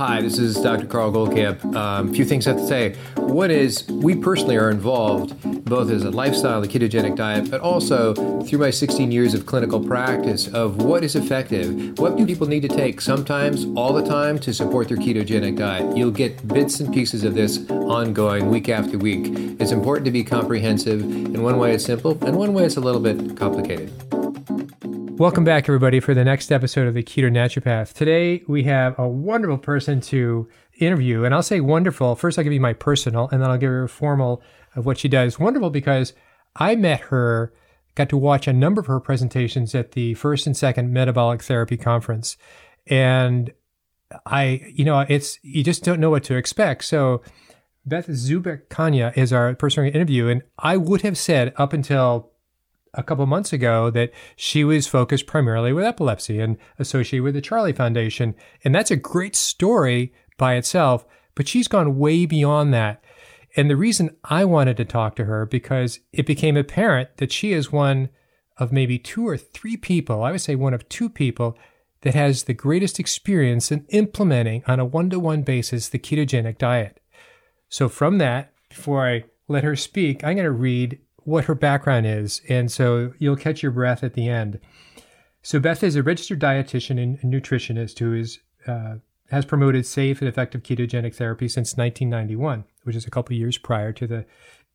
Hi, this is Dr. Carl Goldkamp. A um, few things I have to say. One is, we personally are involved both as a lifestyle, the ketogenic diet, but also through my 16 years of clinical practice of what is effective. What do people need to take sometimes, all the time, to support their ketogenic diet? You'll get bits and pieces of this ongoing week after week. It's important to be comprehensive. In one way, it's simple, and one way, it's a little bit complicated. Welcome back, everybody, for the next episode of the Keto Naturopath. Today, we have a wonderful person to interview, and I'll say wonderful. First, I'll give you my personal, and then I'll give her a formal of what she does. Wonderful because I met her, got to watch a number of her presentations at the first and second metabolic therapy conference, and I, you know, it's you just don't know what to expect. So, Beth Zupec-Kania is our person interview, and I would have said up until a couple months ago that she was focused primarily with epilepsy and associated with the Charlie Foundation. And that's a great story by itself, but she's gone way beyond that. And the reason I wanted to talk to her because it became apparent that she is one of maybe two or three people, I would say one of two people that has the greatest experience in implementing on a one-to-one basis the ketogenic diet. So from that, before I let her speak, I'm going to read what her background is. And so you'll catch your breath at the end. So Beth is a registered dietitian and nutritionist who is uh, has promoted safe and effective ketogenic therapy since 1991, which is a couple years prior to the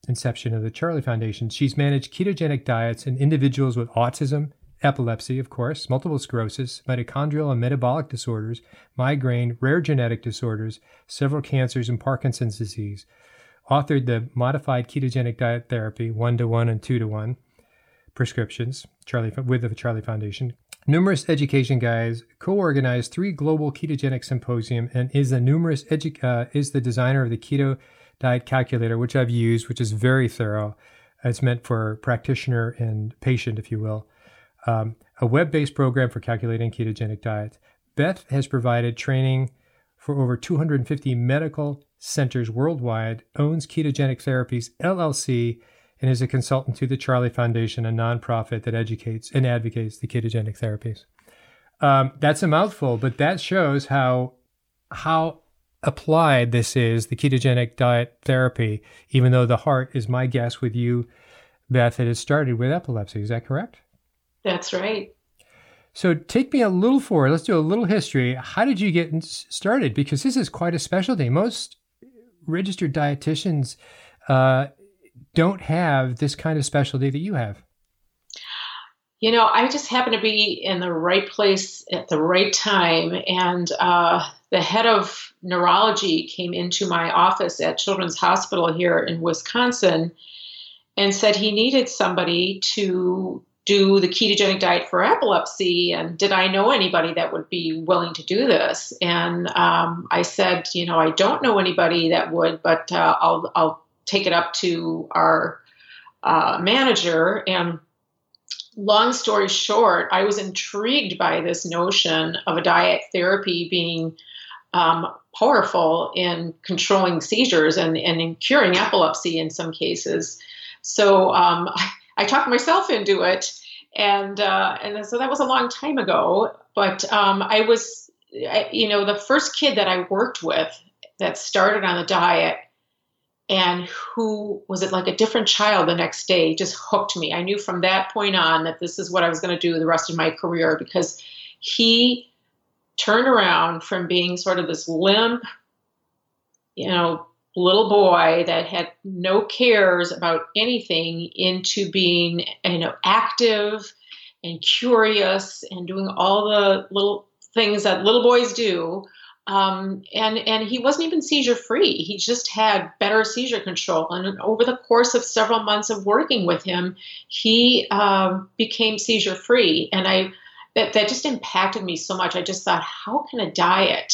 inception of the Charlie Foundation. She's managed ketogenic diets in individuals with autism, epilepsy, of course, multiple sclerosis, mitochondrial and metabolic disorders, migraine, rare genetic disorders, several cancers, and Parkinson's disease authored the modified ketogenic diet therapy, one to one and two to one prescriptions, Charlie with the Charlie Foundation. Numerous education guides, co-organized three global ketogenic symposium, and is the numerous edu- uh, is the designer of the keto diet calculator, which I've used, which is very thorough. It's meant for practitioner and patient, if you will. Um, a web-based program for calculating ketogenic diets. Beth has provided training for over 250 medical centers worldwide, owns Ketogenic Therapies LLC, and is a consultant to the Charlie Foundation, a nonprofit that educates and advocates the ketogenic therapies. Um, that's a mouthful, but that shows how how applied this is the ketogenic diet therapy. Even though the heart is my guess with you, Beth, it has started with epilepsy. Is that correct? That's right. So take me a little forward. Let's do a little history. How did you get started? Because this is quite a specialty. Most registered dietitians uh, don't have this kind of specialty that you have. You know, I just happen to be in the right place at the right time, and uh, the head of neurology came into my office at Children's Hospital here in Wisconsin and said he needed somebody to do the ketogenic diet for epilepsy and did i know anybody that would be willing to do this? And um, i said you know i don't know anybody that would but uh, I'll, I'll take it up to our uh, manager. And long story short i was intrigued by this notion of a diet therapy being um, powerful in controlling seizures and, and in curing epilepsy in some cases. So um, I talked myself into it, and uh, and so that was a long time ago. But um, I was, you know, the first kid that I worked with that started on the diet, and who was it like a different child the next day just hooked me. I knew from that point on that this is what I was going to do the rest of my career because he turned around from being sort of this limp, you know, little boy that had no cares about anything into being you know active and curious and doing all the little things that little boys do. Um, and and he wasn't even seizure free. He just had better seizure control. And over the course of several months of working with him he um, became seizure free. And i that, that just impacted me so much. I just thought how can a diet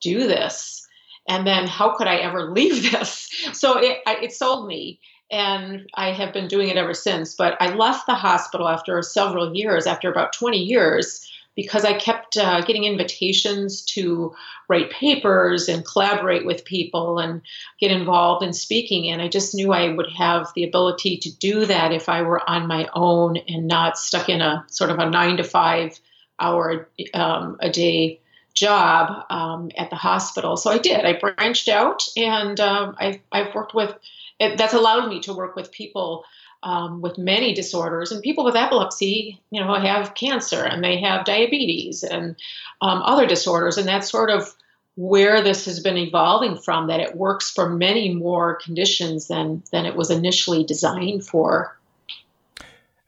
do this and then how could I ever leave this? So it, it sold me, and I have been doing it ever since. But I left the hospital after several years, after about 20 years, because I kept uh, getting invitations to write papers and collaborate with people and get involved in speaking. And I just knew I would have the ability to do that if I were on my own and not stuck in a sort of a nine to five hour um, a day job um, at the hospital. So I did. I branched out, and um, I, I've worked with. It, that's allowed me to work with people um, with many disorders, and people with epilepsy, you know, have cancer and they have diabetes and um, other disorders, and that's sort of where this has been evolving from. That it works for many more conditions than than it was initially designed for.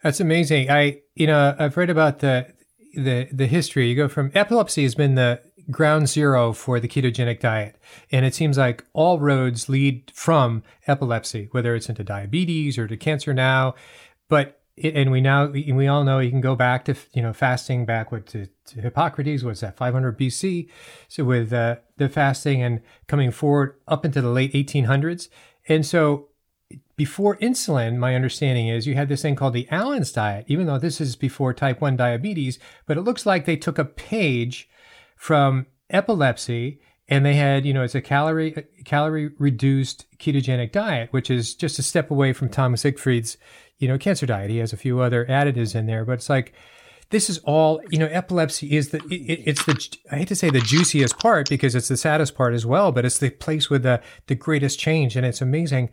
That's amazing. I, you know, I've read about the the the history. You go from epilepsy has been the ground zero for the ketogenic diet, and it seems like all roads lead from epilepsy, whether it's into diabetes or to cancer now. But and we now we all know you can go back to you know fasting back with to, to Hippocrates what's that 500 BC so with uh, the fasting and coming forward up into the late 1800s and so before insulin, my understanding is you had this thing called the Allen's diet, even though this is before type 1 diabetes, but it looks like they took a page from epilepsy and they had, you know, it's a calorie calorie reduced ketogenic diet, which is just a step away from Thomas Seyfried's, you know, cancer diet. He has a few other additives in there, but it's like this is all, you know, epilepsy is the it, it's the I hate to say the juiciest part because it's the saddest part as well, but it's the place with the the greatest change and it's amazing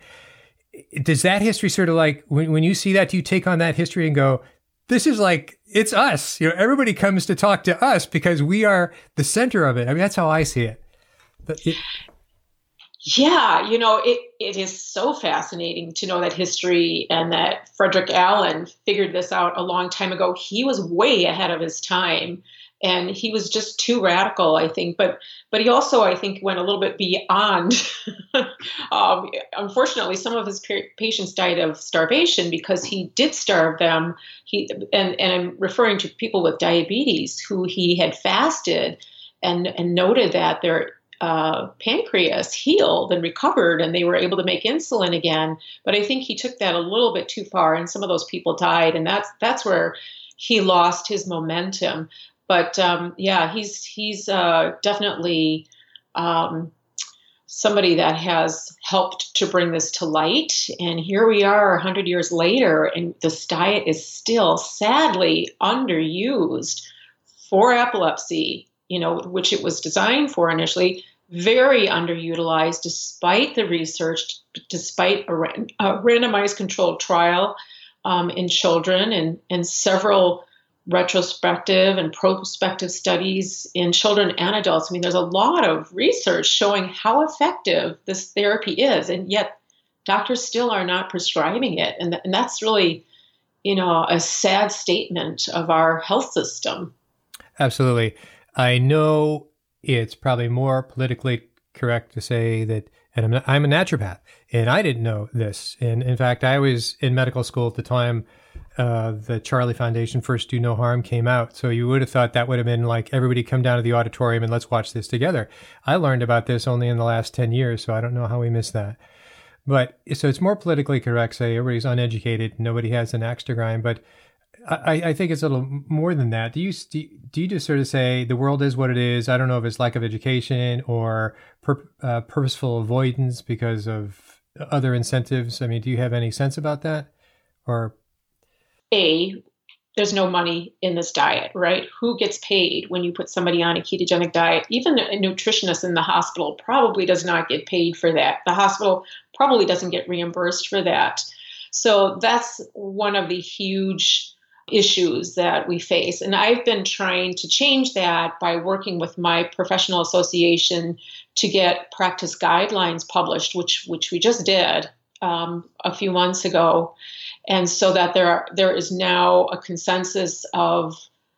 does that history sort of like when, when you see that do you take on that history and go this is like it's us. You know everybody comes to talk to us because we are the center of it. I mean that's how i see it, it yeah you know it, it is so fascinating to know that history and that frederick allen figured this out a long time ago. He was way ahead of his time and he was just too radical i think. But but he also i think went a little bit beyond um, unfortunately some of his patients died of starvation because he did starve them. He and, and i'm referring to people with diabetes who he had fasted and and noted that their uh, pancreas healed and recovered and they were able to make insulin again. But i think he took that a little bit too far and some of those people died. And that's that's where he lost his momentum but um, yeah, he's he's uh, definitely um, somebody that has helped to bring this to light. And here we are, 100 years later, and this diet is still sadly underused for epilepsy. You know, which it was designed for initially. Very underutilized, despite the research, despite a, a randomized controlled trial um, in children and, and several retrospective and prospective studies in children and adults. I mean, there's a lot of research showing how effective this therapy is, and yet doctors still are not prescribing it. And, th- and that's really, you know, a sad statement of our health system. Absolutely. I know it's probably more politically correct to say that, and I'm, I'm a naturopath, and I didn't know this. And in fact, I was in medical school at the time uh, the Charlie Foundation First Do No Harm came out. So you would have thought that would have been like everybody come down to the auditorium and let's watch this together. I learned about this only in the last 10 years, so I don't know how we missed that. But so it's more politically correct, say everybody's uneducated, nobody has an axe to grind. But I, I think it's a little more than that. Do you do you just sort of say the world is what it is? I don't know if it's lack of education or pur- uh, purposeful avoidance because of other incentives. I mean, do you have any sense about that, or a there's no money in this diet, right? Who gets paid when you put somebody on a ketogenic diet? Even a nutritionist in the hospital probably does not get paid for that. The hospital probably doesn't get reimbursed for that. So that's one of the huge issues that we face. And I've been trying to change that by working with my professional association to get practice guidelines published, which which we just did um, a few months ago. And so that there are, there is now a consensus of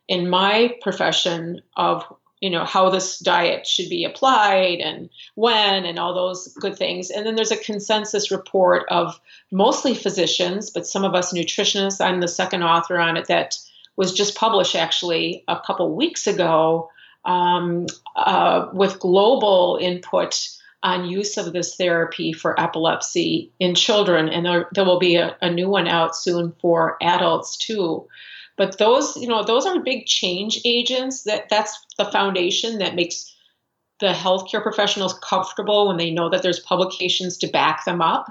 in my profession of you know how this diet should be applied and when and all those good things. And then there's a consensus report of mostly physicians but some of us nutritionists. I'm the second author on it that was just published actually a couple weeks ago um, uh, with global input on use of this therapy for epilepsy in children, and there, there will be a, a, new one out soon for adults too. But those, you know, those are big change agents. That that's the foundation that makes the healthcare professionals comfortable when they know that there's publications to back them up.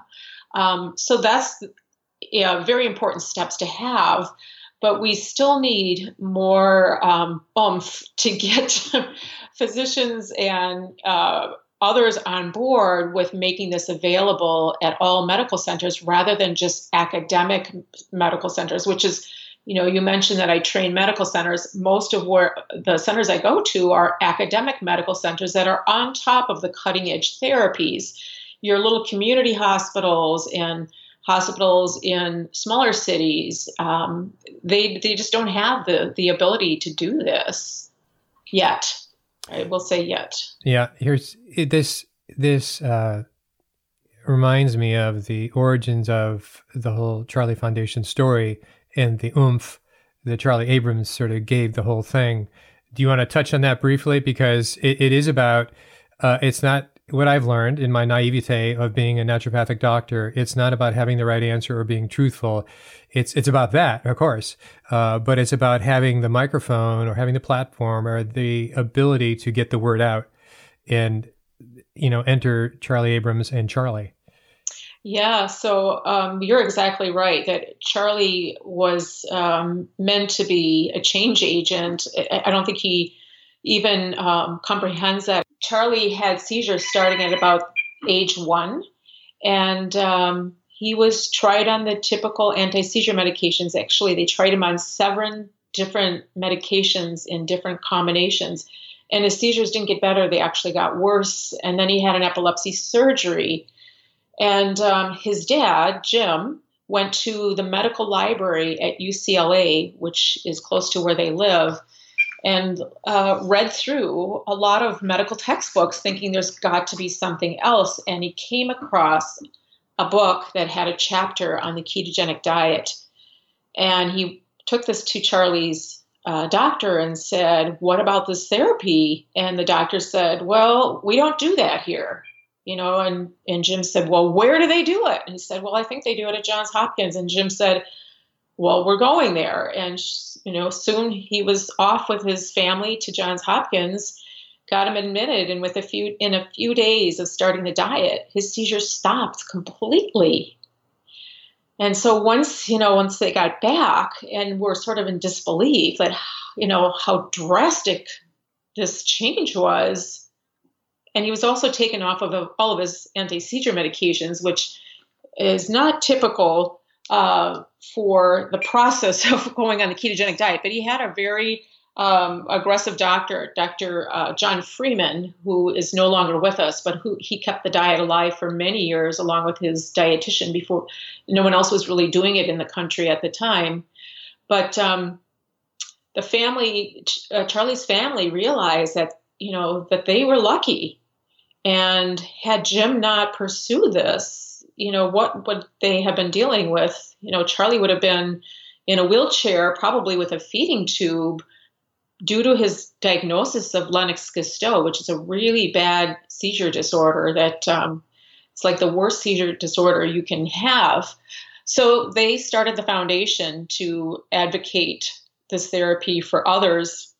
Um, so that's yeah, very important steps to have. but we still need more um, oomph to get physicians and uh, others on board with making this available at all medical centers rather than just academic medical centers, which is you know, you mentioned that I train medical centers. Most of where the centers I go to are academic medical centers that are on top of the cutting edge therapies. Your little community hospitals and hospitals in smaller cities, um, they they just don't have the the ability to do this yet. I will say yet. Yeah, here's this this uh, reminds me of the origins of the whole Charlie Foundation story and the oomph that Charlie Abrahams sort of gave the whole thing. Do you want to touch on that briefly? Because it, it is about, uh, it's not what I've learned in my naivete of being a naturopathic doctor. It's not about having the right answer or being truthful. It's, it's about that, of course. Uh, but it's about having the microphone or having the platform or the ability to get the word out and, you know, enter Charlie Abrahams and Charlie. Yeah, so um, you're exactly right that Charlie was um, meant to be a change agent. I don't think he even um, comprehends that. Charlie had seizures starting at about age one, and um, he was tried on the typical anti seizure medications. Actually, they tried him on seven different medications in different combinations. And his seizures didn't get better, they actually got worse. And then he had an epilepsy surgery and um, his dad, Jim, went to the medical library at UCLA, which is close to where they live, and uh, read through a lot of medical textbooks thinking there's got to be something else. And he came across a book that had a chapter on the ketogenic diet. And he took this to Charlie's uh, doctor and said, What about this therapy? And the doctor said, Well, we don't do that here you know, and, and Jim said, well, where do they do it? And he said, well, I think they do it at Johns Hopkins. And Jim said, well, we're going there. And, you know, soon he was off with his family to Johns Hopkins, got him admitted. And with a few, in a few days of starting the diet, his seizures stopped completely. And so once, you know, once they got back and were sort of in disbelief that, you know, how drastic this change was, and he was also taken off of all of his anti seizure medications, which is not typical uh, for the process of going on the ketogenic diet. But he had a very um, aggressive doctor, Dr. Uh, John Freeman, who is no longer with us, but who he kept the diet alive for many years, along with his dietitian. Before no one else was really doing it in the country at the time, but um, the family, uh, Charlie's family, realized that you know that they were lucky and had Jim not pursued this, you know, what would they have been dealing with? You know, Charlie would have been in a wheelchair, probably with a feeding tube, due to his diagnosis of Lennox-Gastaut, which is a really bad seizure disorder that um, it's like the worst seizure disorder you can have. So they started the foundation to advocate this therapy for others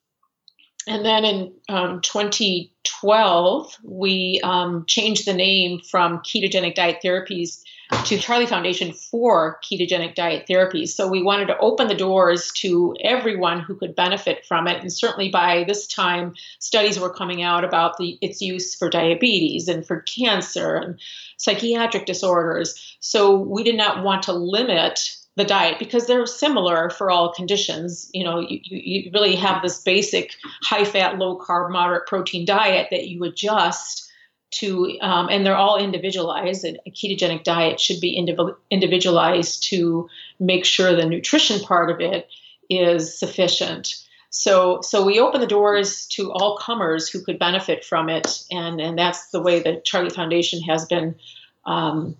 and then in um, 2012, we um, changed the name from Ketogenic Diet Therapies to Charlie Foundation for Ketogenic Diet Therapies. So we wanted to open the doors to everyone who could benefit from it. And certainly by this time, studies were coming out about the, its use for diabetes and for cancer and psychiatric disorders. So we did not want to limit the diet because they're similar for all conditions. You know, you, you really have this basic high fat, low carb, moderate protein diet that you adjust to, um, and they're all individualized. And a ketogenic diet should be individualized to make sure the nutrition part of it is sufficient. So, so we open the doors to all comers who could benefit from it, and and that's the way the Charlie Foundation has been um,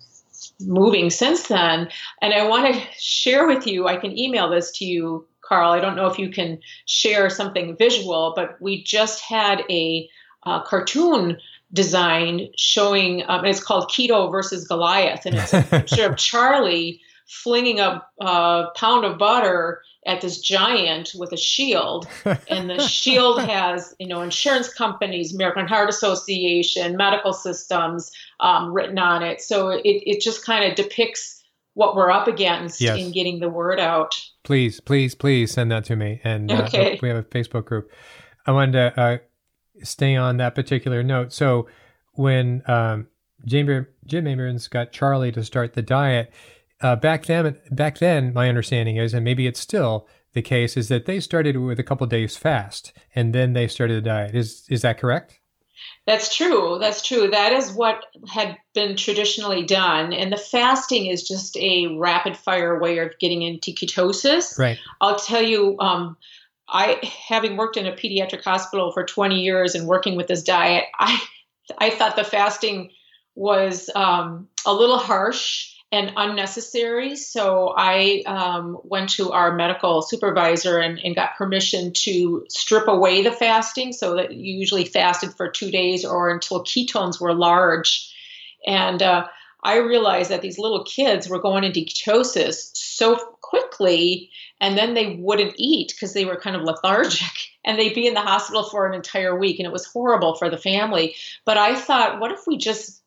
moving since then. And I want to share with you, I can email this to you, Carl. I don't know if you can share something visual, but we just had a uh, cartoon design showing, um, and it's called Keto versus Goliath. And it's a picture of Charlie flinging a, a pound of butter at this giant with a shield and the shield has you know insurance companies american heart association medical systems um, written on it so it, it just kind of depicts what we're up against Yes. in getting the word out. Please, please, please send that to me. And uh, Okay. we have a Facebook group. I wanted to uh, stay on that particular note. So when um, Jim, Jim Abrahams got Charlie to start the diet, uh, back then, back then, my understanding is, and maybe it's still the case, is that they started with a couple days fast, and then they started the diet. Is is that correct? That's true. That's true. That is what had been traditionally done. And the fasting is just a rapid fire way of getting into ketosis. Right. I'll tell you, um, I having worked in a pediatric hospital for 20 years and working with this diet, I I thought the fasting was um, a little harsh and unnecessary. So I um, went to our medical supervisor and, and got permission to strip away the fasting so that you usually fasted for two days or until ketones were large. And uh, I realized that these little kids were going into ketosis so quickly and then they wouldn't eat because they were kind of lethargic and they'd be in the hospital for an entire week and it was horrible for the family but i thought what if we just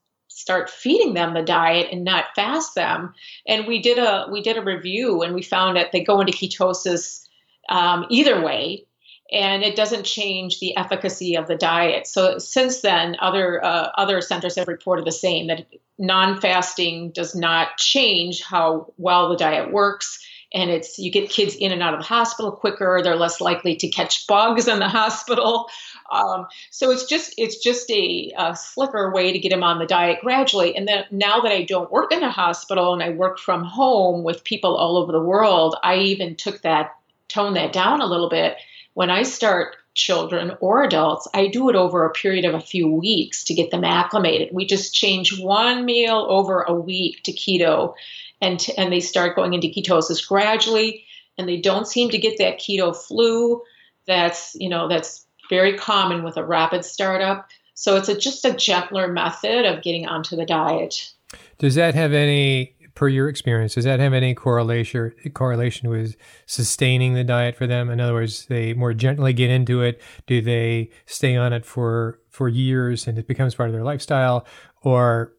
start feeding them the diet and not fast them. And we did a we did a review and we found that they go into ketosis um, either way. And it doesn't change the efficacy of the diet. So since then other uh, other centers have reported the same that non-fasting does not change how well the diet works and it's you get kids in and out of the hospital quicker. They're less likely to catch bugs in the hospital. Um, so it's just it's just a, a, slicker way to get them on the diet gradually. And then now that i don't work in a hospital and i work from home with people all over the world i even took that tone that down a little bit. When i start children or adults i do it over a period of a few weeks to get them acclimated. We just change one meal over a week to keto and and they start going into ketosis gradually and they don't seem to get that keto flu that's you know that's very common with a rapid startup. So it's a, just a gentler method of getting onto the diet. Does that have any per your experience does that have any correlation correlation with sustaining the diet for them? In other words they more gently get into it. Do they stay on it for for years and it becomes part of their lifestyle? Or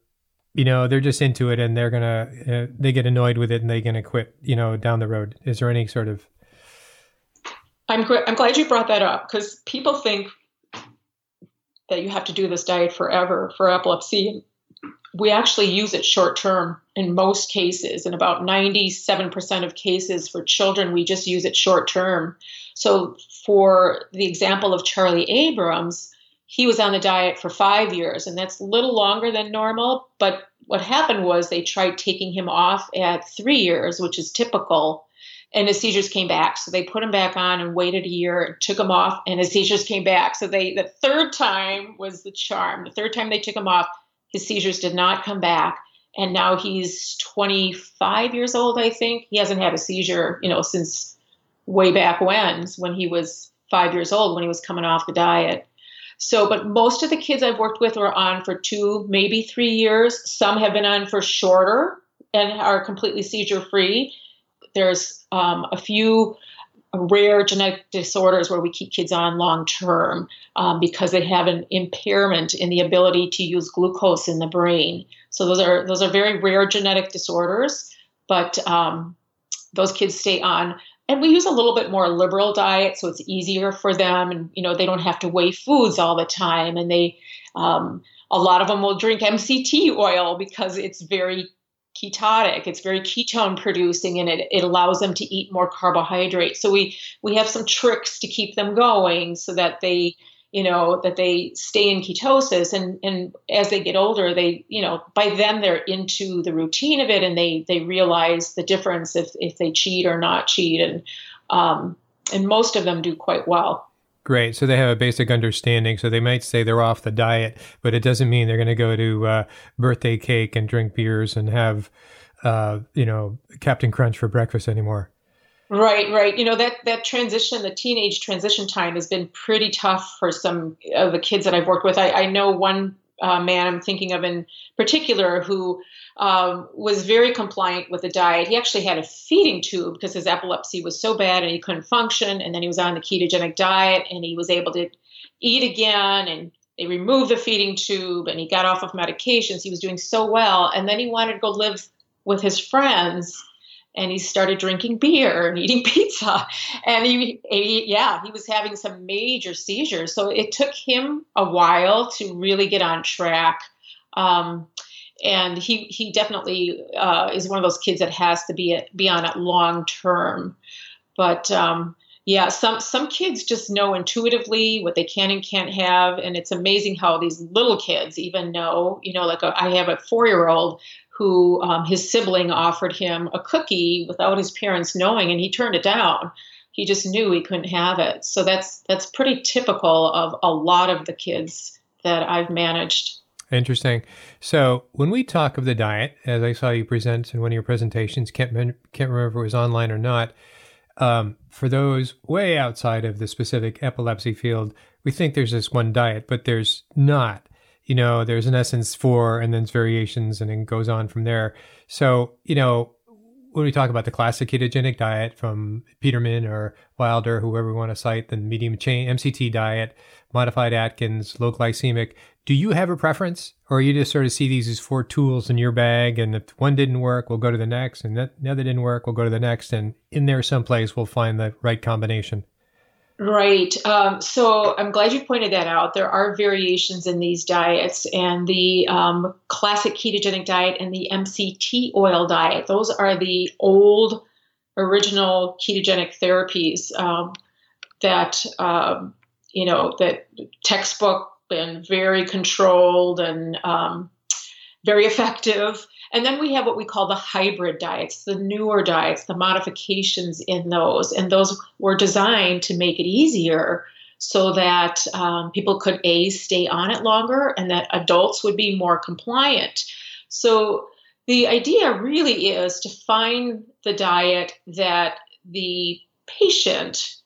you know they're just into it and they're gonna uh, they get annoyed with it and they're gonna quit you know down the road. Is there any sort of i'm, I'm glad you brought that up because people think that you have to do this diet forever for epilepsy. We actually use it short term in most cases in about 97% of cases. For children we just use it short term. So for the example of charlie abrahams he was on the diet for five years, and that's a little longer than normal. But what happened was they tried taking him off at three years, which is typical, and his seizures came back. So they put him back on and waited a year and took him off, and his seizures came back. So they the third time was the charm. The third time they took him off, his seizures did not come back. And now he's 25 years old, I think. He hasn't had a seizure, you know, since way back when, when he was five years old, when he was coming off the diet. So, but most of the kids I've worked with are on for two, maybe three years. Some have been on for shorter and are completely seizure free. There's um, a few rare genetic disorders where we keep kids on long term um, because they have an impairment in the ability to use glucose in the brain. So those are those are very rare genetic disorders, but um, those kids stay on and we use a little bit more liberal diet so it's easier for them and you know they don't have to weigh foods all the time and they um, a lot of them will drink mct oil because it's very ketotic it's very ketone producing and it, it allows them to eat more carbohydrates. So we we have some tricks to keep them going so that they you know that they stay in ketosis and and as they get older they you know by then they're into the routine of it and they they realize the difference if if they cheat or not cheat and um and most of them do quite well Great. So they have a basic understanding. So they might say they're off the diet, but it doesn't mean they're going to go to uh, birthday cake and drink beers and have, uh, you know, Captain Crunch for breakfast anymore. Right, right. You know that that transition, the teenage transition time, has been pretty tough for some of the kids that I've worked with. I, I know one uh, man I'm thinking of in particular who um, was very compliant with the diet. He actually had a feeding tube because his epilepsy was so bad and he couldn't function. And then he was on the ketogenic diet and he was able to eat again. And they removed the feeding tube and he got off of medications. He was doing so well. And then he wanted to go live with his friends and he started drinking beer and eating pizza. And he, he, yeah he was having some major seizures. So it took him a while to really get on track. Um, and he he definitely uh, is one of those kids that has to be be on it long term. But um, yeah some some kids just know intuitively what they can and can't have. And it's amazing how these little kids even know you know like a, I have a four year old who um, his sibling offered him a cookie without his parents knowing, and he turned it down. He just knew he couldn't have it. So that's that's pretty typical of a lot of the kids that I've managed. Interesting. So when we talk of the diet, as I saw you present in one of your presentations, can't can't remember if it was online or not. Um, for those way outside of the specific epilepsy field, we think there's this one diet, but there's not you know, there's in essence four and then variations and then goes on from there. So, you know, when we talk about the classic ketogenic diet from Peterman or Wilder, whoever we want to cite, the medium chain MCT diet, modified Atkins, low glycemic, do you have a preference? Or you just sort of see these as four tools in your bag and if one didn't work, we'll go to the next and that, the other didn't work, we'll go to the next and in there someplace we'll find the right combination? Right. Um, so I'm glad you pointed that out. There are variations in these diets, and the um, classic ketogenic diet and the MCT oil diet, those are the old original ketogenic therapies um, that, um, you know, that textbook and very controlled and um, very effective. And then we have what we call the hybrid diets, the newer diets, the modifications in those. And those were designed to make it easier so that um, people could A, stay on it longer and that adults would be more compliant. So the idea really is to find the diet that the patient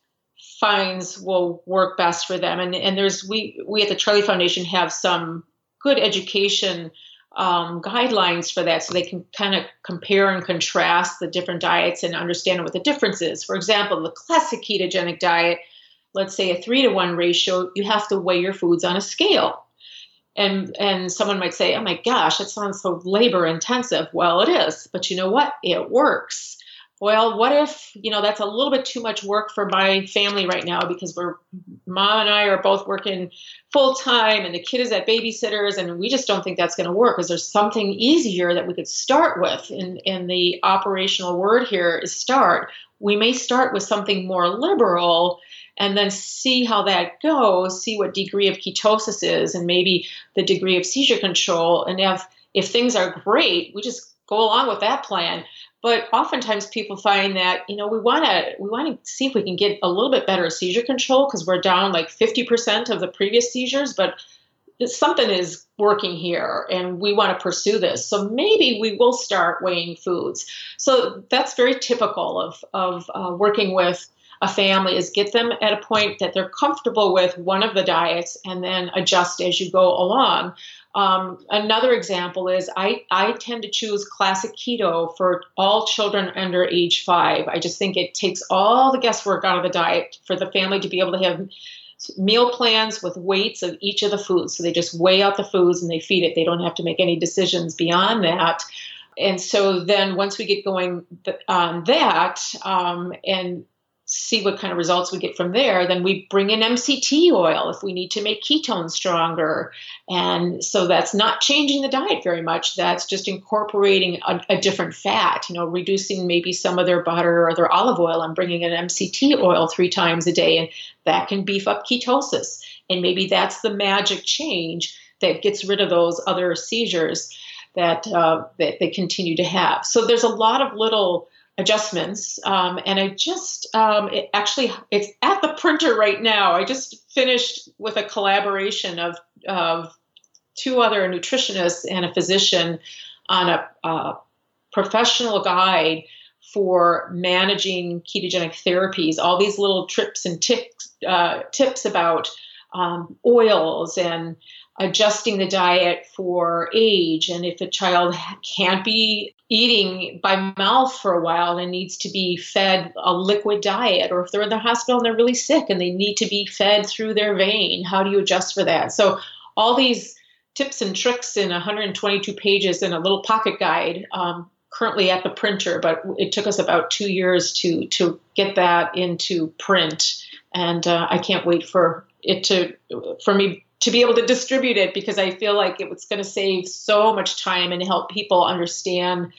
finds will work best for them. And, and there's we we at the Charlie Foundation have some good education um, guidelines for that so they can kind of compare and contrast the different diets and understand what the difference is. For example, the classic ketogenic diet, let's say a three to one ratio, you have to weigh your foods on a scale. And, and someone might say, oh my gosh, that sounds so labor intensive. Well, it is, but you know what? It works well, what if, you know, that's a little bit too much work for my family right now because we're, mom and I are both working full time and the kid is at babysitters and we just don't think that's going to work. Is there something easier that we could start with? And, and the operational word here is start. We may start with something more liberal and then see how that goes, see what degree of ketosis is and maybe the degree of seizure control. And if, if things are great, we just go along with that plan but oftentimes people find that you know we want to we want to see if we can get a little bit better seizure control because we're down like 50% of the previous seizures but something is working here and we want to pursue this. So maybe we will start weighing foods. So that's very typical of of uh, working with a family is get them at a point that they're comfortable with one of the diets and then adjust as you go along um, another example is I, I tend to choose classic keto for all children under age five. I just think it takes all the guesswork out of the diet for the family to be able to have meal plans with weights of each of the foods. So they just weigh out the foods and they feed it. They don't have to make any decisions beyond that. And so then once we get going on that, um, and see what kind of results we get from there. Then we bring in MCT oil if we need to make ketones stronger. And so that's not changing the diet very much. That's just incorporating a, a different fat, you know, reducing maybe some of their butter or their olive oil and bringing in MCT oil three times a day. And that can beef up ketosis. And maybe that's the magic change that gets rid of those other seizures that, uh, that they continue to have. So there's a lot of little adjustments. Um, and i just um, it actually it's at the printer right now. I just finished with a collaboration of, of two other nutritionists and a physician on a, a professional guide for managing ketogenic therapies. All these little trips and tips, uh, tips about um, oils and adjusting the diet for age. And if a child can't be eating by mouth for a while and needs to be fed a liquid diet or if they're in the hospital and they're really sick and they need to be fed through their vein how do you adjust for that? So all these tips and tricks in 122 pages in a little pocket guide um, currently at the printer, but it took us about two years to to get that into print, and uh, I can't wait for it to for me to be able to distribute it because I feel like it was going to save so much time and help people understand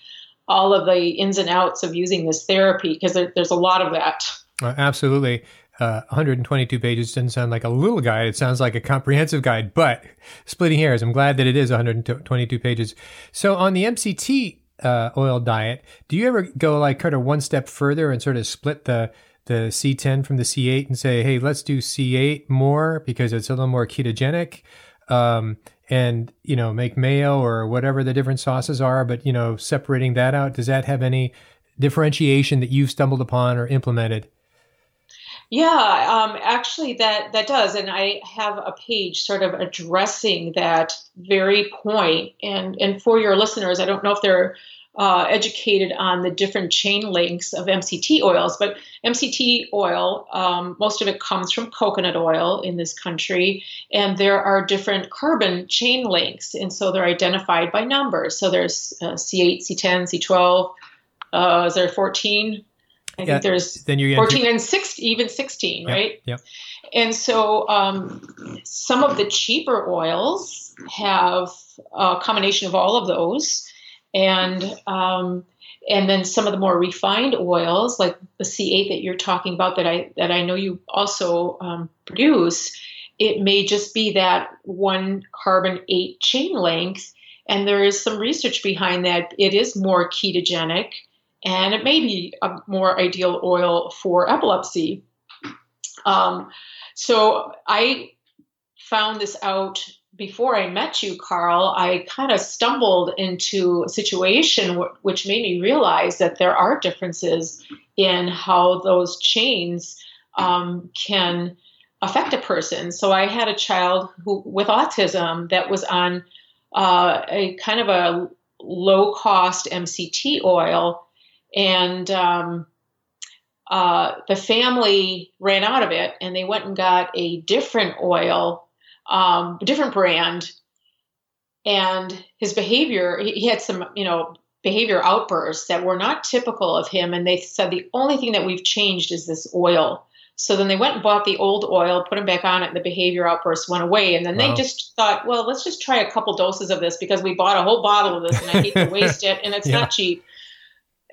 all of the ins and outs of using this therapy because there, there's a lot of that. Uh, absolutely. Uh, 122 pages doesn't sound like a little guide. It sounds like a comprehensive guide, but splitting hairs, I'm glad that it is 122 pages. So on the MCT uh, oil diet, do you ever go like kind of one step further and sort of split the the C10 from the C8 and say, hey, let's do C8 more because it's a little more ketogenic? Um, and you know make mayo or whatever the different sauces are but you know separating that out does that have any differentiation that you've stumbled upon or implemented yeah, um, actually, that that does, and I have a page sort of addressing that very point. And and for your listeners, I don't know if they're uh, educated on the different chain links of MCT oils, but MCT oil, um, most of it comes from coconut oil in this country, and there are different carbon chain links, and so they're identified by numbers. So there's uh, C8, C10, C12. Uh, is there 14? I yeah, think there's then you're 14 and 16, even 16, yep, right? Yep. And so um, some of the cheaper oils have a combination of all of those. And um, and then some of the more refined oils, like the C8 that you're talking about, that I that I know you also um, produce, it may just be that one carbon eight chain length, and there is some research behind that. It is more ketogenic, and it may be a more ideal oil for epilepsy. Um, so I found this out before I met you, Carl. I kind of stumbled into a situation w- which made me realize that there are differences in how those chains um, can affect a person. So I had a child who with autism that was on uh, a kind of a low cost MCT oil and um, uh, the family ran out of it and they went and got a different oil, um, different brand. And his behavior, he had some, you know, behavior outbursts that were not typical of him. And they said the only thing that we've changed is this oil. So then they went and bought the old oil, put him back on it, and the behavior outbursts went away. And then wow. they just thought, well, let's just try a couple doses of this because we bought a whole bottle of this and I hate to waste it and it's yeah. not cheap.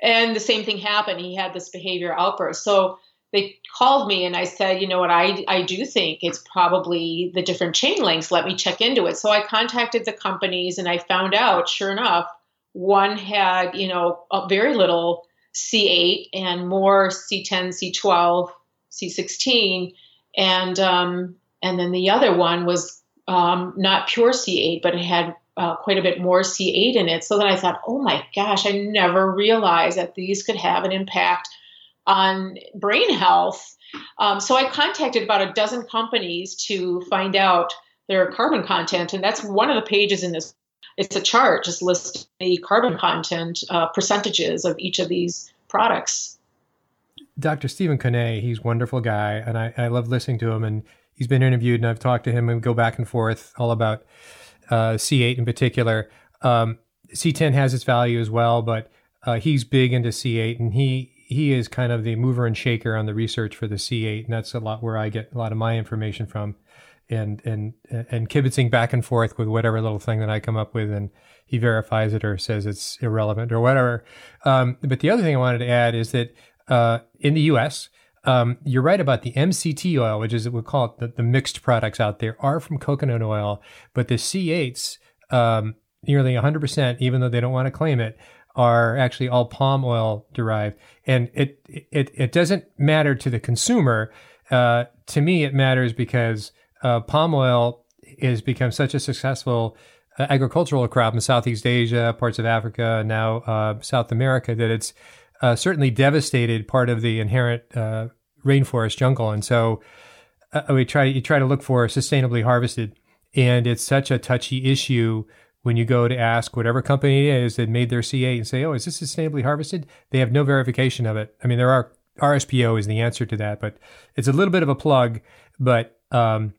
And the same thing happened. He had this behavior outburst. So they called me and I said, you know what, I, I do think it's probably the different chain links. Let me check into it. So I contacted the companies and I found out, sure enough, one had, you know, very little C8 and more C10, C12, C16. And, um, and then the other one was um, not pure C8, but it had uh, quite a bit more C8 in it. So then I thought, oh my gosh, I never realized that these could have an impact on brain health. Um, so I contacted about a dozen companies to find out their carbon content, and that's one of the pages in this. It's a chart just lists the carbon content uh, percentages of each of these products. Dr. Stephen Cunnane, he's a wonderful guy, and I, I love listening to him. And he's been interviewed, and I've talked to him and go back and forth all about uh, C8 in particular. Um, C10 has its value as well, but uh, he's big into C8, and he he is kind of the mover and shaker on the research for the C8, and that's a lot where I get a lot of my information from, and and and kibitzing back and forth with whatever little thing that I come up with, and he verifies it or says it's irrelevant or whatever. Um, but the other thing I wanted to add is that uh, in the U.S. Um, you're right about the MCT oil, which is what we call it the, the, mixed products out there, are from coconut oil, but the C8s, um, nearly 100%, even though they don't want to claim it, are actually all palm oil derived. And it it it doesn't matter to the consumer. Uh, to me, it matters because uh, palm oil has become such a successful uh, agricultural crop in Southeast Asia, parts of Africa, now uh, South America that it's uh, certainly devastated part of the inherent uh, rainforest jungle, and so we try you try to look for sustainably harvested, and it's such a touchy issue when you go to ask whatever company it is that made their C8 and say, "Oh, is this sustainably harvested?" They have no verification of it. I mean, there are RSPO is the answer to that, but it's a little bit of a plug. But um,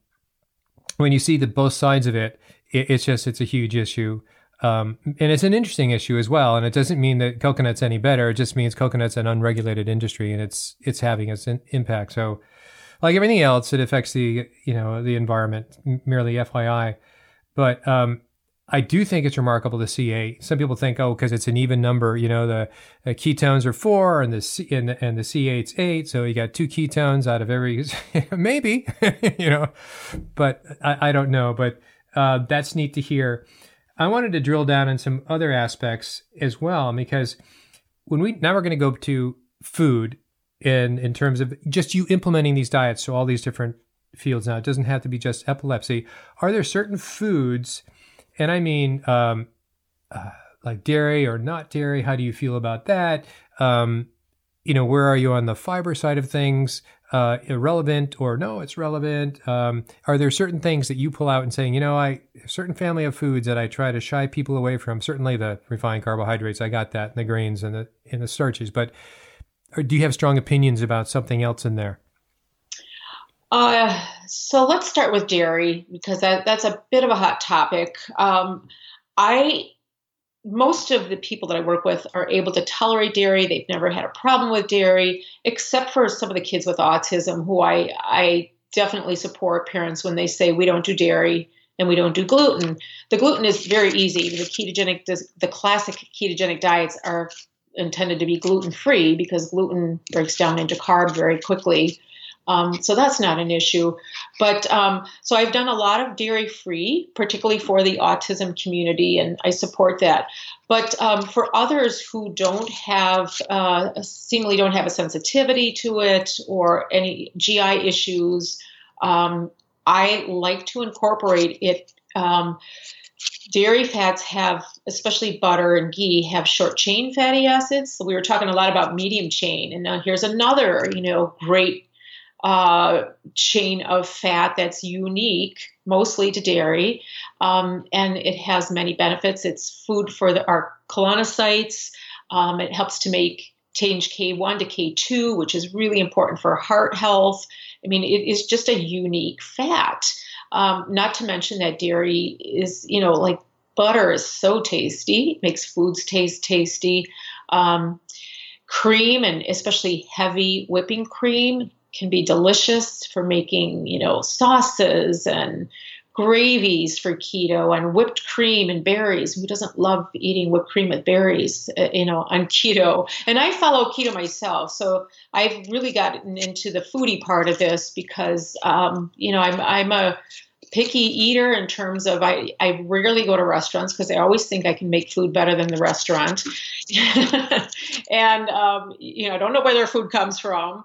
when you see the both sides of it, it, it's just it's a huge issue. Um, and it's an interesting issue as well. And it doesn't mean that coconut's any better. It just means coconut's an unregulated industry and it's it's having its impact. So, like everything else, it affects the you know the environment. Merely FYI, but um, I do think it's remarkable to see a. Some people think, oh, because it's an even number, you know, the, the ketones are four and the C, and, and the C8's eight, so you got two ketones out of every. maybe, you know, but I, I don't know. But uh, that's neat to hear. I wanted to drill down on some other aspects as well because when we now we're going to go to food in in terms of just you implementing these diets so all these different fields now it doesn't have to be just epilepsy are there certain foods and I mean um, uh, like dairy or not dairy. How do you feel about that? Um, you know, where are you on the fiber side of things? Uh, irrelevant or no, it's relevant. Um, are there certain things that you pull out and saying, you know, I certain family of foods that I try to shy people away from? Certainly the refined carbohydrates, I got that, and the grains and the and the starches. But do you have strong opinions about something else in there? Uh, so let's start with dairy because that, that's a bit of a hot topic. Um, I most of the people that I work with are able to tolerate dairy. They've never had a problem with dairy, except for some of the kids with autism, who I I definitely support parents when they say we don't do dairy and we don't do gluten. The gluten is very easy. The ketogenic, the classic ketogenic diets are intended to be gluten free because gluten breaks down into carb very quickly. Um, so that's not an issue. But um, so I've done a lot of dairy free, particularly for the autism community, and I support that. But um, for others who don't have, uh, seemingly don't have a sensitivity to it or any GI issues, um, I like to incorporate it. Um, dairy fats have, especially butter and ghee, have short chain fatty acids. So we were talking a lot about medium chain, and now here's another, you know, great uh, chain of fat that's unique mostly to dairy, um, and it has many benefits. It's food for the, our colonocytes. Um, it helps to make change K1 to K2, which is really important for heart health. I mean, it is just a unique fat. Um, not to mention that dairy is, you know, like butter is so tasty, makes foods taste tasty. Um, cream and especially heavy whipping cream can be delicious for making, you know, sauces and gravies for keto and whipped cream and berries. Who doesn't love eating whipped cream with berries, uh, you know, on keto? And I follow keto myself, so I've really gotten into the foodie part of this because, um, you know, I'm I'm a picky eater in terms of I, I rarely go to restaurants because I always think I can make food better than the restaurant. and, um, you know, I don't know where their food comes from.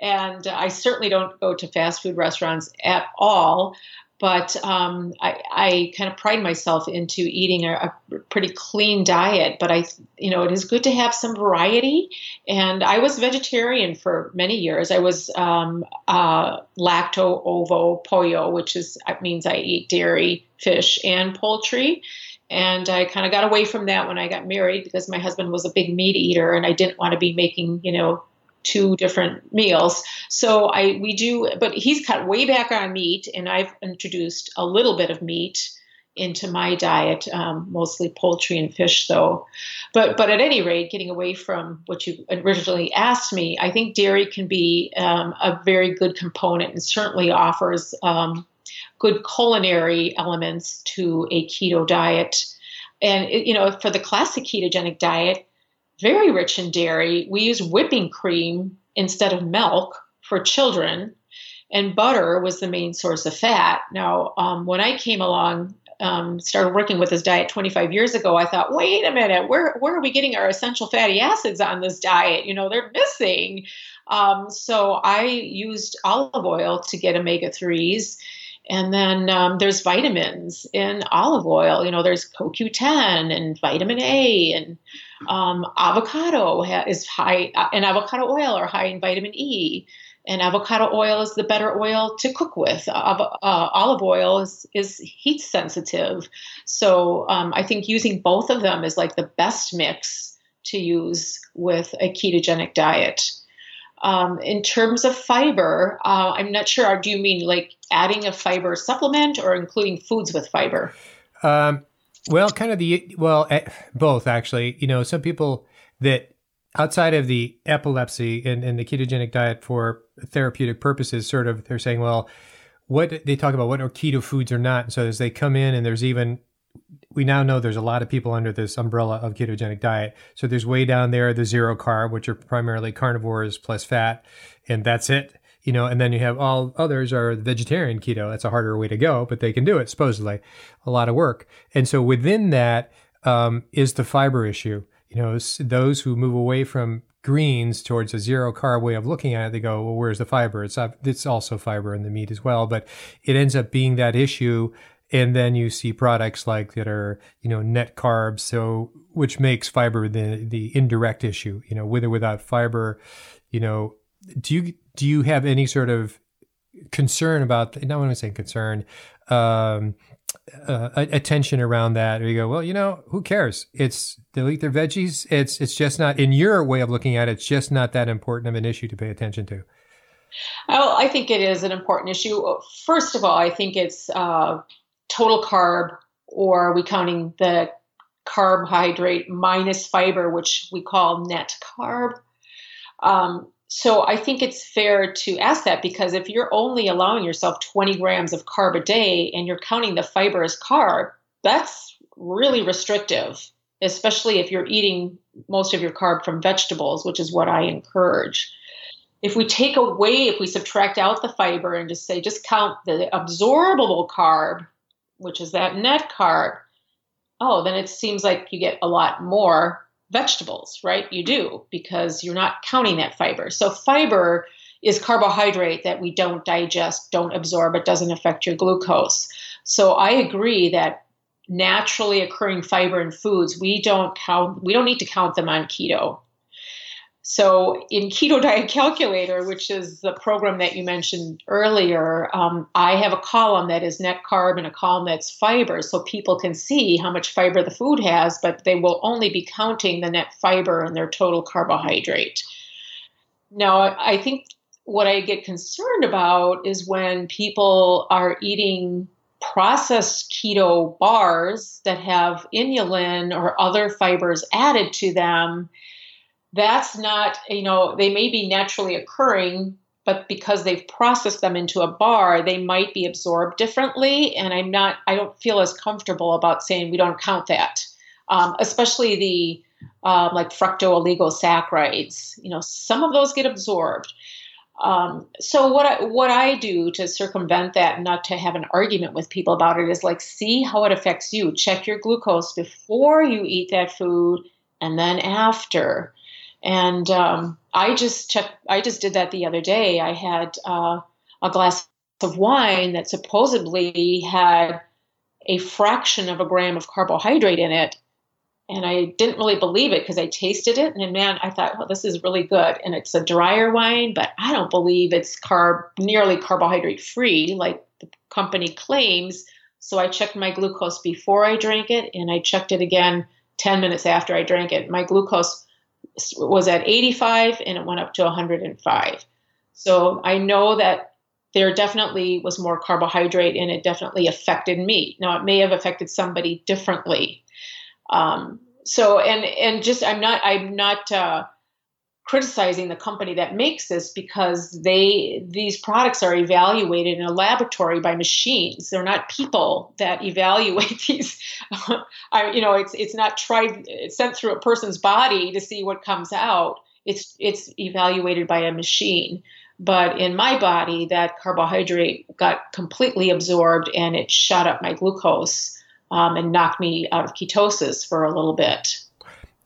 And I certainly don't go to fast food restaurants at all. But um, I, I, kind of pride myself into eating a, a, pretty clean diet. But I, you know, it is good to have some variety. And I was vegetarian for many years. I was um, uh, lacto ovo pollo, which is means I eat dairy, fish, and poultry. And I kind of got away from that when I got married because my husband was a big meat eater, and I didn't want to be making, you know, two different meals. So I we do, but he's cut way back on meat, and I've introduced a little bit of meat into my diet, um, mostly poultry and fish, though. But but at any rate, getting away from what you originally asked me, I think dairy can be um, a very good component and certainly offers um, good culinary elements to a keto diet. And you know, for the classic ketogenic diet, very rich in dairy. We use whipping cream instead of milk for children, and butter was the main source of fat. Now, um, when I came along, um, started working with this diet 25 years ago, I thought, wait a minute, where where are we getting our essential fatty acids on this diet? You know, they're missing. Um, so I used olive oil to get omega threes. And then um, there's vitamins in olive oil. You know, there's CoQ10 and vitamin A and um, avocado is high, uh, and avocado oil are high in vitamin E. And avocado oil is the better oil to cook with. Uh, uh, olive oil is, is heat sensitive. So um, I think using both of them is like the best mix to use with a ketogenic diet. Um, in terms of fiber, uh, I'm not sure. Do you mean like adding a fiber supplement or including foods with fiber? Um, Well, kind of the well, eh, both actually. You know, some people that outside of the epilepsy and, and the ketogenic diet for therapeutic purposes, sort of, they're saying, well, what they talk about what are keto foods or not. so as they come in, and there's even we now know there's a lot of people under this umbrella of ketogenic diet. So there's way down there the zero carb, which are primarily carnivores plus fat, and that's it. You know, and then you have all others are vegetarian keto. That's a harder way to go, but they can do it supposedly. A lot of work, and so within that um, is the fiber issue. You know, those who move away from greens towards a zero carb way of looking at it, they go, well, where's the fiber? It's it's also fiber in the meat as well, but it ends up being that issue and then you see products like that are you know net carbs so which makes fiber the the indirect issue you know with or without fiber you know do you do you have any sort of concern about not want to say concern um uh, attention around that or you go well you know who cares it's they'll eat their veggies it's it's just not in your way of looking at it it's just not that important of an issue to pay attention to Oh, I think it is an important issue. First of all, I think it's uh, total carb, or are we counting the carbohydrate minus fiber, which we call net carb? Um, so I think it's fair to ask that because if you're only allowing yourself 20 grams of carb a day and you're counting the fiber as carb, that's really restrictive, especially if you're eating most of your carb from vegetables, which is what I encourage. If we take away, if we subtract out the fiber and just say, just count the absorbable carb, which is that net carb, oh, then it seems like you get a lot more vegetables, right? You do because you're not counting that fiber. So, fiber is carbohydrate that we don't digest, don't absorb, it doesn't affect your glucose. So, I agree that naturally occurring fiber in foods, we don't count, we don't need to count them on keto. So, in Keto Diet Calculator, which is the program that you mentioned earlier, um, I have a column that is net carb and a column that's fiber, so people can see how much fiber the food has, but they will only be counting the net fiber and their total carbohydrate. Now, I think what I get concerned about is when people are eating processed keto bars that have inulin or other fibers added to them that's not, you know, they may be naturally occurring, but because they've processed them into a bar, they might be absorbed differently. And I'm not, I don't feel as comfortable about saying we don't count that, um, especially the uh, like fructooligosaccharides. You know, some of those get absorbed. Um, so what I, what I do to circumvent that, and not to have an argument with people about it, is like see how it affects you. Check your glucose before you eat that food, and then after. And um, I just checked. I just did that the other day. I had uh, a glass of wine that supposedly had a fraction of a gram of carbohydrate in it, and I didn't really believe it because I tasted it, and man, I thought, well, this is really good. And it's a drier wine, but I don't believe it's carb nearly carbohydrate free like the company claims. So I checked my glucose before I drank it, and I checked it again 10 minutes after I drank it. My glucose was at 85 and it went up to 105. So I know that there definitely was more carbohydrate and it definitely affected me. Now it may have affected somebody differently. Um, so and and just I'm not I'm not uh, criticizing the company that makes this because they these products are evaluated in a laboratory by machines. They're not people that evaluate these. I, you know, it's it's not tried it's sent through a person's body to see what comes out. It's it's evaluated by a machine. But in my body, that carbohydrate got completely absorbed and it shot up my glucose um, and knocked me out of ketosis for a little bit.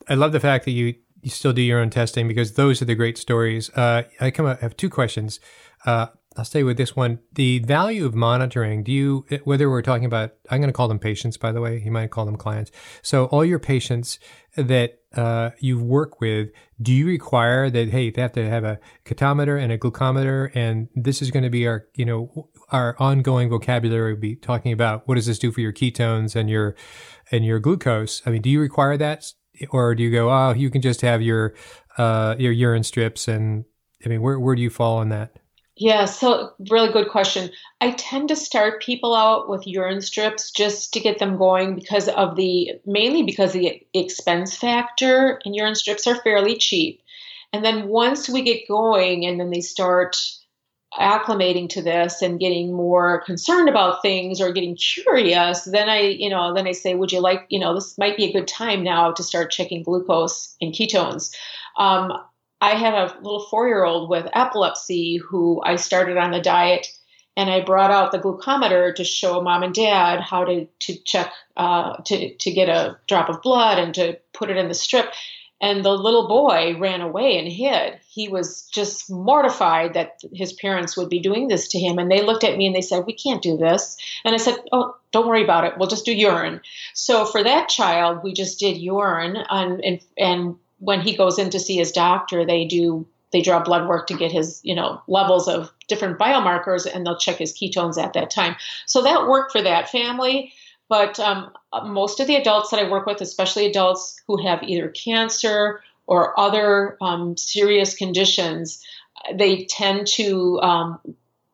I love the fact that you you still do your own testing because those are the great stories. Uh, I come up, I have two questions. Uh, I'll stay with this one. The value of monitoring, do you, whether we're talking about, I'm going to call them patients, by the way, you might call them clients. So all your patients that uh, you work with, do you require that, hey, they have to have a ketometer and a glucometer, and this is going to be our, you know, our ongoing vocabulary be talking about what does this do for your ketones and your, and your glucose? I mean, do you require that or do you go, oh, you can just have your uh, your urine strips? And I mean, where where do you fall on that? Yeah, so really good question. I tend to start people out with urine strips just to get them going because of the mainly because the expense factor and urine strips are fairly cheap. And then once we get going and then they start acclimating to this and getting more concerned about things or getting curious, then I, you know, then I say, would you like, you know, this might be a good time now to start checking glucose and ketones. Um, I had a little four year old with epilepsy who I started on the diet and I brought out the glucometer to show mom and dad how to, to check, uh, to, to get a drop of blood and to put it in the strip. And the little boy ran away and hid. He was just mortified that his parents would be doing this to him. And they looked at me and they said, We can't do this. And I said, Oh, don't worry about it. We'll just do urine. So for that child, we just did urine. And, and, and when he goes in to see his doctor, they do they draw blood work to get his you know levels of different biomarkers and they'll check his ketones at that time so that worked for that family but um, most of the adults that i work with especially adults who have either cancer or other um, serious conditions they tend to um,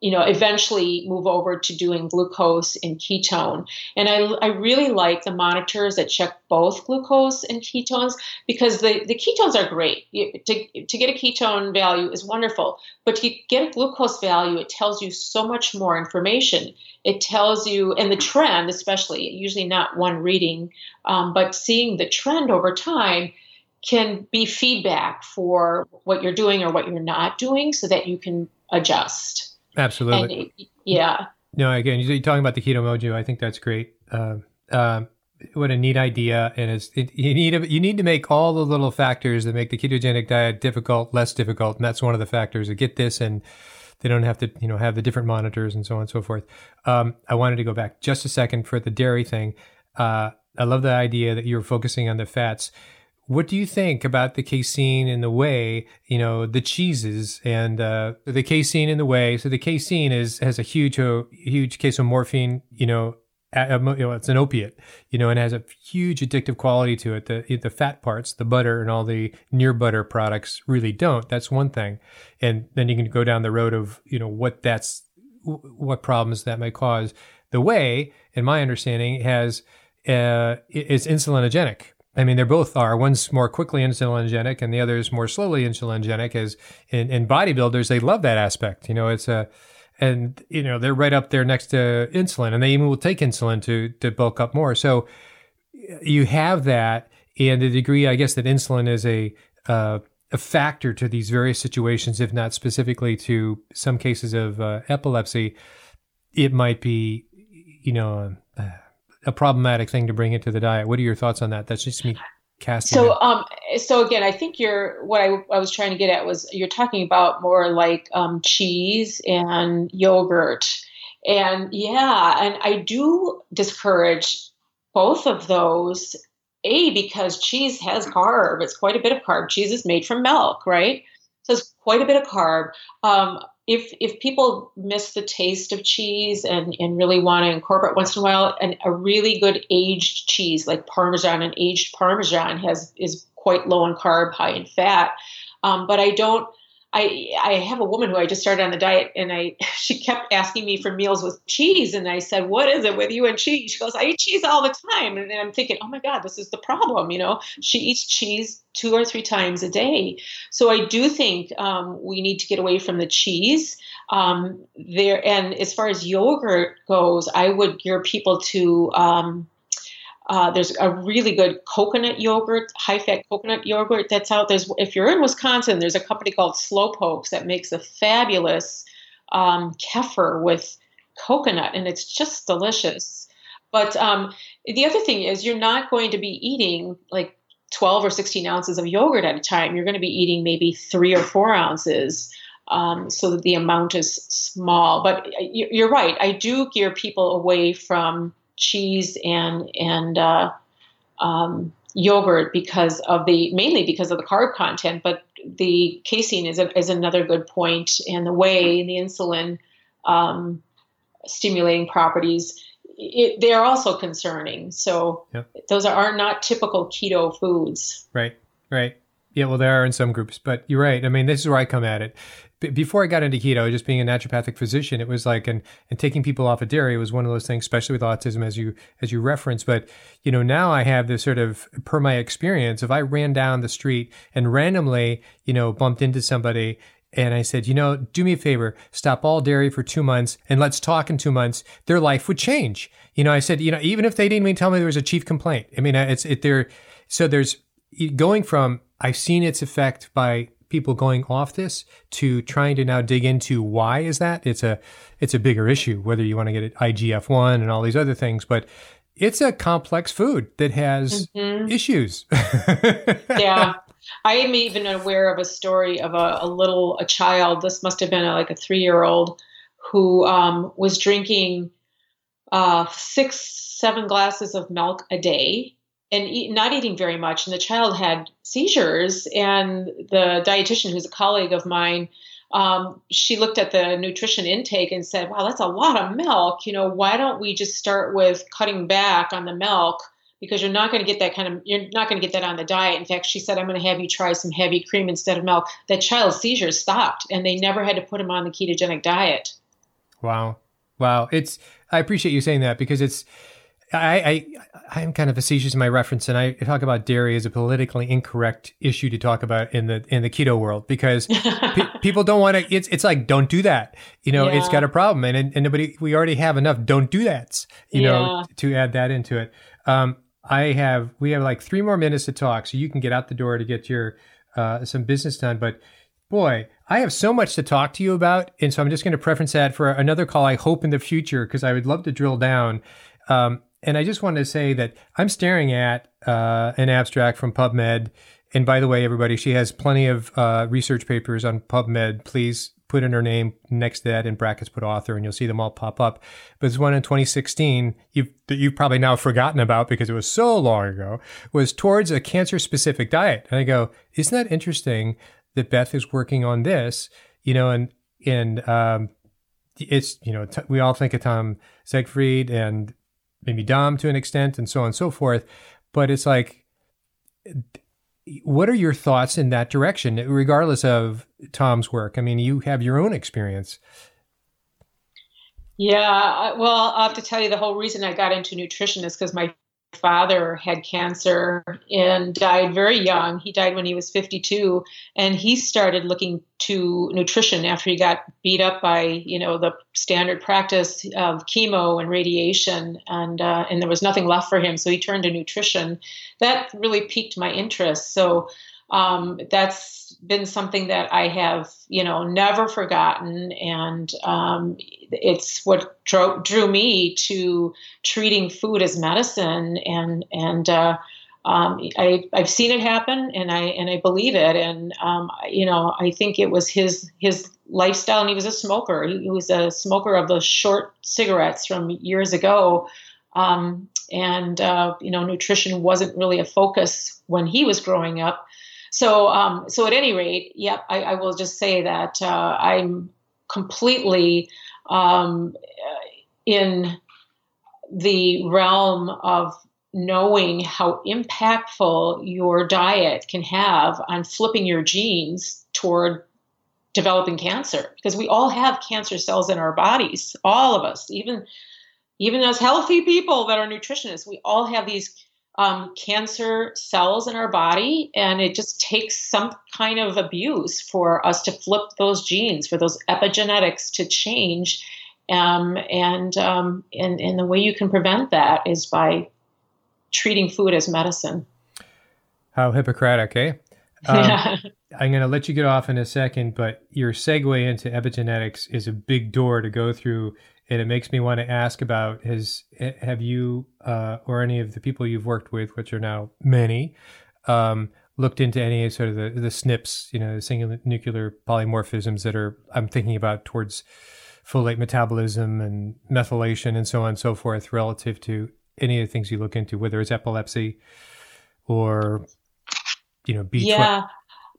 you know, eventually move over to doing glucose and ketone. And I, I really like the monitors that check both glucose and ketones because the, the ketones are great. You, to, to get a ketone value is wonderful, but to get a glucose value, it tells you so much more information. It tells you, and the trend, especially, usually not one reading, um, but seeing the trend over time can be feedback for what you're doing or what you're not doing so that you can adjust. Absolutely. And, yeah. No, again, you're talking about the Keto-Mojo. I think that's great. Uh, uh, what a neat idea! And it's it, you need a, you need to make all the little factors that make the ketogenic diet difficult less difficult, and that's one of the factors to get this and they don't have to you know have the different monitors and so on and so forth. Um, I wanted to go back just a second for the dairy thing. Uh, I love the idea that you're focusing on the fats. What do you think about the casein and the whey? You know, the cheeses and uh, the casein and the whey. So the casein is has a huge, uh, huge casomorphin. You know, you know, it's an opiate. You know, and has a huge addictive quality to it. The the fat parts, the butter, and all the near butter products really don't. That's one thing. And then you can go down the road of you know what that's what problems that might cause. The whey, in my understanding, has uh, is insulinogenic I mean, they both are. One's more quickly insulinogenic, and the other is more slowly insulinogenic. As in, in bodybuilders, they love that aspect. You know, it's a, and you know they're right up there next to insulin, and they even will take insulin to to bulk up more. So you have that, and the degree, I guess, that insulin is a uh, a factor to these various situations, if not specifically to some cases of uh, epilepsy, it might be, you know. Uh, a problematic thing to bring into the diet. What are your thoughts on that? That's just me casting. So, um, so again, I think you're what I, I was trying to get at was you're talking about more like um, cheese and yogurt, and yeah, and I do discourage both of those. A because cheese has carb; it's quite a bit of carb. Cheese is made from milk, right? So it's quite a bit of carb. Um, if if people miss the taste of cheese and, and really want to incorporate once in a while, and a really good aged cheese like Parmesan and aged Parmesan has is quite low in carb, high in fat. Um, but I don't I I have a woman who I just started on the diet, and I she kept asking me for meals with cheese, and I said, "What is it with you and cheese?" She goes, "I eat cheese all the time," and I'm thinking, "Oh my God, this is the problem." You know, she eats cheese two or three times a day. So I do think um, we need to get away from the cheese. Um, there, and as far as yogurt goes, I would gear people to um, uh, there's a really good coconut yogurt, high fat coconut yogurt that's out. There's if you're in Wisconsin, there's a company called Slowpokes that makes a fabulous um, kefir with coconut, and it's just delicious. But um, the other thing is, you're not going to be eating like 12 or 16 ounces of yogurt at a time. You're going to be eating maybe three or four ounces. Um, so that the amount is small. But uh, you're right. I do gear people away from cheese and and uh, um, yogurt because of the mainly because of the carb content, but the casein is a, is another good point, and the whey and the insulin um, stimulating properties. It, they are also concerning. So yep. those are, are not typical keto foods. Right, right. Yeah, well, there are in some groups, but you're right. I mean, this is where I come at it. Before I got into keto, just being a naturopathic physician, it was like, and, and taking people off of dairy was one of those things, especially with autism, as you as you reference. But you know, now I have this sort of, per my experience, if I ran down the street and randomly, you know, bumped into somebody and I said, you know, do me a favor, stop all dairy for two months and let's talk in two months. Their life would change. You know, I said, you know, even if they didn't even tell me there was a chief complaint. I mean, it's it there. So there's going from I've seen its effect by people going off this to trying to now dig into why is that. It's a it's a bigger issue whether you want to get it IGF one and all these other things, but it's a complex food that has mm-hmm. issues. yeah. I am even aware of a story of a, a little a child. This must have been a, like a three year old who um, was drinking uh, six, seven glasses of milk a day and eat, not eating very much. And the child had seizures. And the dietitian, who's a colleague of mine, um, she looked at the nutrition intake and said, "Wow, that's a lot of milk. You know, why don't we just start with cutting back on the milk?" because you're not going to get that kind of you're not going to get that on the diet. In fact, she said, "I'm going to have you try some heavy cream instead of milk." That child's seizures stopped, and they never had to put him on the ketogenic diet. Wow, wow! It's I appreciate you saying that because it's I, I I'm kind of facetious in my reference, and I talk about dairy as a politically incorrect issue to talk about in the in the keto world because pe- people don't want to. It's it's like don't do that. You know, yeah. it's got a problem, and and nobody. We already have enough. Don't do that. You yeah. know, to add that into it. Um, I have we have like three more minutes to talk, so you can get out the door to get your uh, some business done. But boy, I have so much to talk to you about, and so I'm just going to preference that for another call. I hope in the future because I would love to drill down. Um, and I just wanted to say that I'm staring at uh, an abstract from PubMed. And by the way, everybody, she has plenty of uh, research papers on PubMed. Please put in her name next to that in brackets, put author, and you'll see them all pop up. But this one in 2016 you've, that you've probably now forgotten about because it was so long ago was towards a cancer specific diet. And I go, isn't that interesting that Beth is working on this? You know, and and um, it's you know t- we all think of Tom Seyfried and maybe Dom to an extent, and so on and so forth. But it's like what are your thoughts in that direction, regardless of Tom's work? I mean, you have your own experience. Yeah, well, I'll have to tell you the whole reason I got into nutrition is because my father had cancer and died very young. He died when he was 52, and he started looking to nutrition after he got beat up by you know the standard practice of chemo and radiation, and uh, and there was nothing left for him, so he turned to nutrition. That really piqued my interest. So um, that's been something that I have, you know, never forgotten, and um, it's what drew, drew, me to treating food as medicine, and and uh, um, I, have seen it happen, and I and I believe it, and um, you know, I think it was his his lifestyle, and he was a smoker. He, was a smoker of those short cigarettes from years ago. Um, and uh, you know, nutrition wasn't really a focus when he was growing up so, um, so at any rate, yep, I, I will just say that uh, I'm completely um, in the realm of knowing how impactful your diet can have on flipping your genes toward developing cancer because we all have cancer cells in our bodies all of us even even as healthy people that are nutritionists we all have these um, cancer cells in our body, and it just takes some kind of abuse for us to flip those genes, for those epigenetics to change. Um, and, um, and and the way you can prevent that is by treating food as medicine. How Hippocratic, eh? Um, I'm going to let you get off in a second, but your segue into epigenetics is a big door to go through and it makes me want to ask about has have you uh, or any of the people you've worked with, which are now many, um, looked into any sort of the, the SNPs, you know, the single nuclear polymorphisms that are I'm thinking about towards folate metabolism and methylation and so on and so forth relative to any of the things you look into, whether it's epilepsy or you know, B12. Yeah,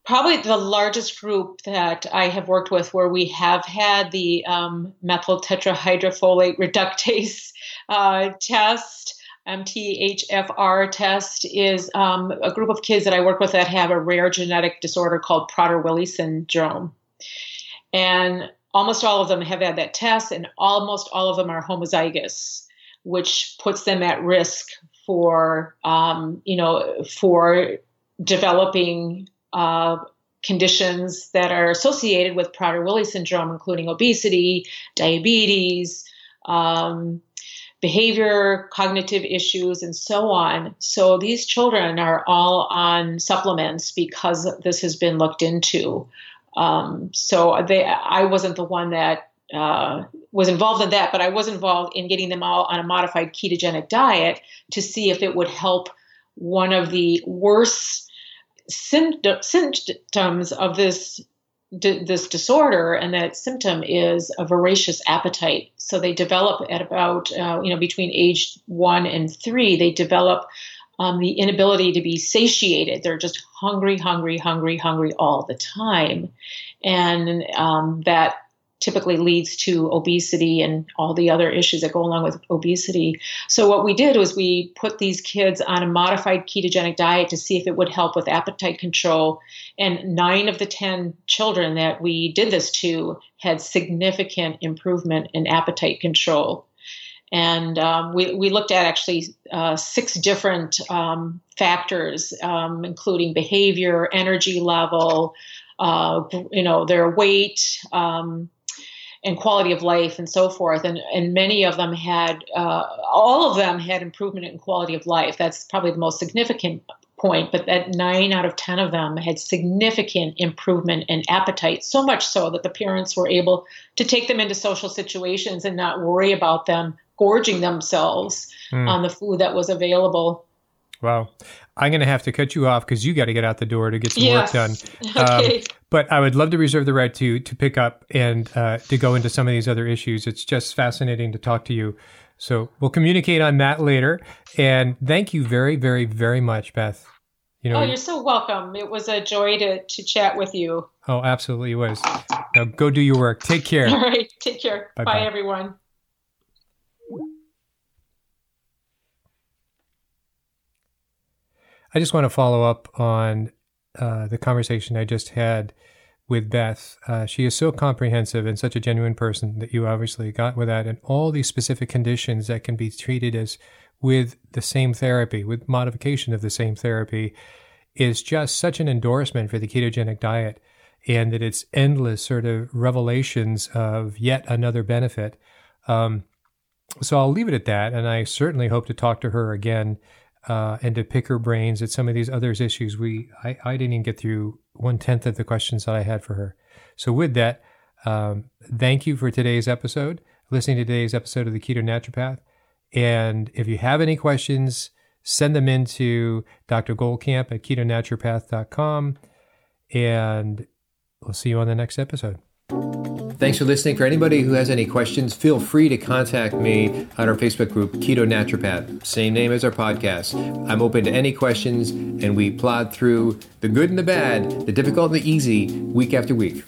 probably the largest group that I have worked with where we have had the um, methyl tetrahydrofolate reductase uh, test. MTHFR test is um, a group of kids that I work with that have a rare genetic disorder called Prader-Willi syndrome, and almost all of them have had that test, and almost all of them are homozygous, which puts them at risk for um, you know for developing uh, conditions that are associated with Prader-Willi syndrome, including obesity, diabetes. Um, behavior, cognitive issues, and so on. So these children are all on supplements because this has been looked into. Um, so they, I wasn't the one that uh, was involved in that, but I was involved in getting them all on a modified ketogenic diet to see if it would help one of the worst symptoms of this this disorder, and that symptom is a voracious appetite. So they develop at about uh, you know between age one and three, they develop um, the inability to be satiated. They're just hungry, hungry, hungry, hungry all the time, and um, that typically leads to obesity and all the other issues that go along with obesity. So, what we did was we put these kids on a modified ketogenic diet to see if it would help with appetite control. And nine of the 10 children that we did this to had significant improvement in appetite control. And um, we, we looked at actually uh, six different um, factors, um, including behavior, energy level, uh, you know, their weight, um, and quality of life and so forth. And, and many of them had, uh, all of them had improvement in quality of life. That's probably the most significant point, but that nine out of 10 of them had significant improvement in appetite, so much so that the parents were able to take them into social situations and not worry about them gorging themselves mm. on the food that was available. Wow. I'm going to have to cut you off because you got to get out the door to get some yes. work done. okay. Um, but I would love to reserve the right to to pick up and uh, to go into some of these other issues. It's just fascinating to talk to you. So we'll communicate on that later. And thank you very, very, very much, Beth. You know, oh, you're so welcome. It was a joy to to chat with you. Oh, absolutely, it was. Now go do your work. Take care. All right, take care. Bye-bye. Bye, everyone. I just want to follow up on uh, the conversation I just had with Beth. Uh, she is so comprehensive and such a genuine person that you obviously got with that, and all these specific conditions that can be treated as with the same therapy, with modification of the same therapy, is just such an endorsement for the ketogenic diet, and that it's endless sort of revelations of yet another benefit. Um, so I'll leave it at that, and I certainly hope to talk to her again uh, and to pick her brains at some of these other issues. We I, I didn't even get through one tenth of the questions that I had for her. So with that, um, thank you for today's episode, listening to today's episode of the Keto Naturopath. And if you have any questions, send them into Dr. Goldcamp at ketonaturopath.com. And we'll see you on the next episode. Thanks for listening. For anybody who has any questions, feel free to contact me on our Facebook group, Keto Naturopath, same name as our podcast. I'm open to any questions, and we plod through the good and the bad, the difficult and the easy, week after week.